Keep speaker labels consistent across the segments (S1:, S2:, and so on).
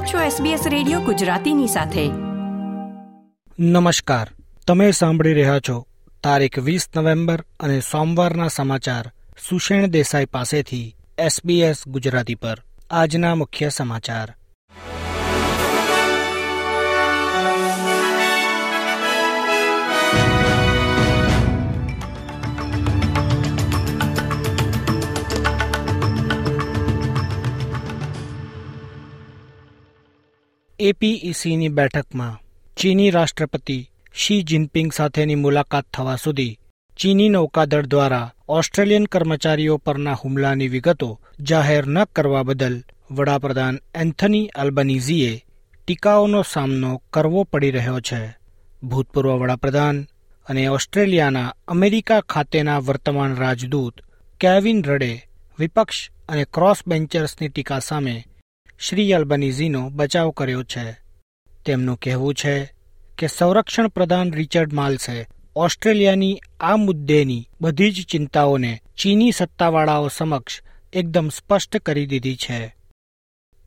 S1: આપ છો SBS radio ગુજરાતીની સાથે.
S2: નમસ્કાર. તમે સાંભળી રહ્યા છો તારીખ વીસ નવેમ્બર અને સોમવારના સમાચાર સુષેણ દેસાઈ પાસેથી SBS ગુજરાતી પર. આજના મુખ્ય સમાચાર. એપીઈસીની બેઠકમાં ચીની રાષ્ટ્રપતિ શી જિનપિંગ સાથેની મુલાકાત થવા સુધી ચીની નૌકાદળ દ્વારા ઓસ્ટ્રેલિયન કર્મચારીઓ પરના હુમલાની વિગતો જાહેર ન કરવા બદલ વડાપ્રધાન એન્થની અલ્બનીઝીએ ટીકાઓનો સામનો કરવો પડી રહ્યો છે. ભૂતપૂર્વ વડાપ્રધાન અને ઓસ્ટ્રેલિયાના અમેરિકા ખાતેના વર્તમાન રાજદૂત કેવિન રડે વિપક્ષ અને ક્રોસ બેન્ચર્સની ટીકા સામે શ્રી અલ્બનીઝીનો બચાવ કર્યો છે. તેમનું કહેવું છે કે સંરક્ષણ પ્રધાન રિચર્ડ માલ્સે ઓસ્ટ્રેલિયાની આ મુદ્દેની બધી જ ચિંતાઓને ચીની સત્તાવાળાઓ સમક્ષ એકદમ સ્પષ્ટ કરી દીધી છે.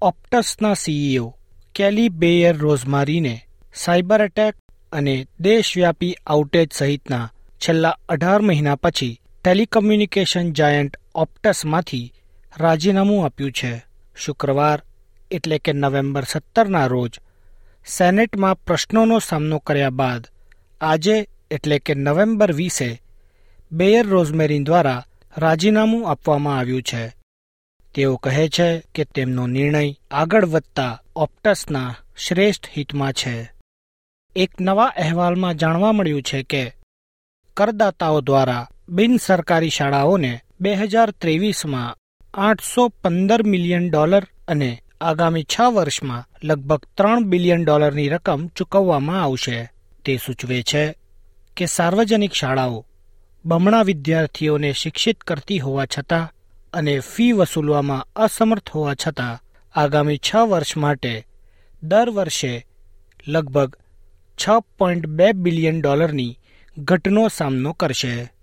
S2: ઓપ્ટસના સીઈઓ કેલી બેયર રોઝમારીને સાયબર એટેક અને દેશવ્યાપી આઉટેજ સહિતના છેલ્લા અઢાર મહિના પછી ટેલિકમ્યુનિકેશન જાયન્ટ ઓપ્ટસમાંથી રાજીનામું આપ્યું છે. શુક્રવાર એટલે કે નવેમ્બર સત્તરના રોજ સેનેટમાં પ્રશ્નોનો સામનો કર્યા બાદ આજે એટલે કે નવેમ્બર વીસે બેયર રોઝમેરીન દ્વારા રાજીનામું આપવામાં આવ્યું છે. તેઓ કહે છે કે તેમનો નિર્ણય આગળ વધતા ઓપ્ટસના શ્રેષ્ઠ હિતમાં છે. એક નવા અહેવાલમાં જાણવા મળ્યું છે કે કરદાતાઓ દ્વારા બિન સરકારી શાળાઓને બે હજાર ત્રેવીસમાં આઠસો પંદર મિલિયન ડોલર અને આગામી છ વર્ષમાં લગભગ ત્રણ બિલિયન ડોલરની રકમ ચૂકવવામાં આવશે. તે સૂચવે છે કે સાર્વજનિક શાળાઓ બમણા વિદ્યાર્થીઓને શિક્ષિત કરતી હોવા છતાં અને ફી વસૂલવામાં અસમર્થ હોવા છતાં આગામી છ વર્ષ માટે દર વર્ષે લગભગ છ પોઈન્ટ બે બિલિયન ડોલરની ઘટનો સામનો કરશે.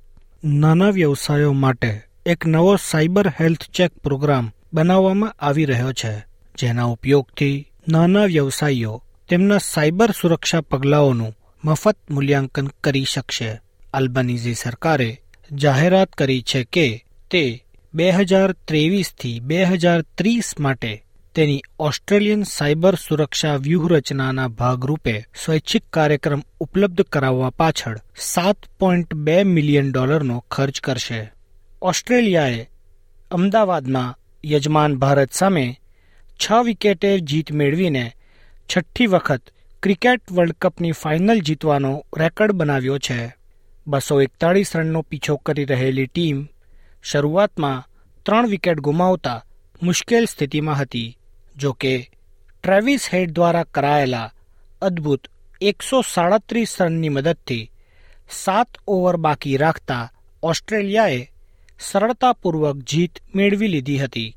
S2: નાના વ્યવસાયો માટે એક નવો સાયબર હેલ્થ ચેક પ્રોગ્રામ બનાવવામાં આવી રહ્યો છે. જેના ઉપયોગથી નાના વ્યવસાયીઓ તેમના સાયબર સુરક્ષા પગલાઓનું મફત મૂલ્યાંકન કરી શકશે. અલ્બનીઝી સરકારે જાહેરાત કરી છે કે તે બે હજાર ત્રેવીસથી બે હજાર ત્રીસ માટે તેની ઓસ્ટ્રેલિયન સાયબર સુરક્ષા વ્યૂહરચનાના ભાગરૂપે સ્વૈચ્છિક કાર્યક્રમ ઉપલબ્ધ કરાવવા પાછળ સાત પોઈન્ટ બે મિલિયન ડોલરનો ખર્ચ કરશે. ઓસ્ટ્રેલિયાએ અમદાવાદમાં યજમાન ભારત સામે છ વિકેટે જીત મેળવીને છઠ્ઠી વખત ક્રિકેટ વર્લ્ડ કપની ફાઇનલ જીતવાનો રેકોર્ડ બનાવ્યો છે. બસો એકતાળીસ રનનો પીછો કરી રહેલી ટીમ શરૂઆતમાં ત્રણ વિકેટ ગુમાવતા મુશ્કેલ સ્થિતિમાં હતી. જો કે ટ્રેવિસ હેડ દ્વારા કરાયેલા અદ્ભુત એકસો સાડત્રીસ રનની મદદથી સાત ઓવર બાકી રાખતા ઓસ્ટ્રેલિયાએ સરળતાપૂર્વક જીત મેળવી લીધી હતી.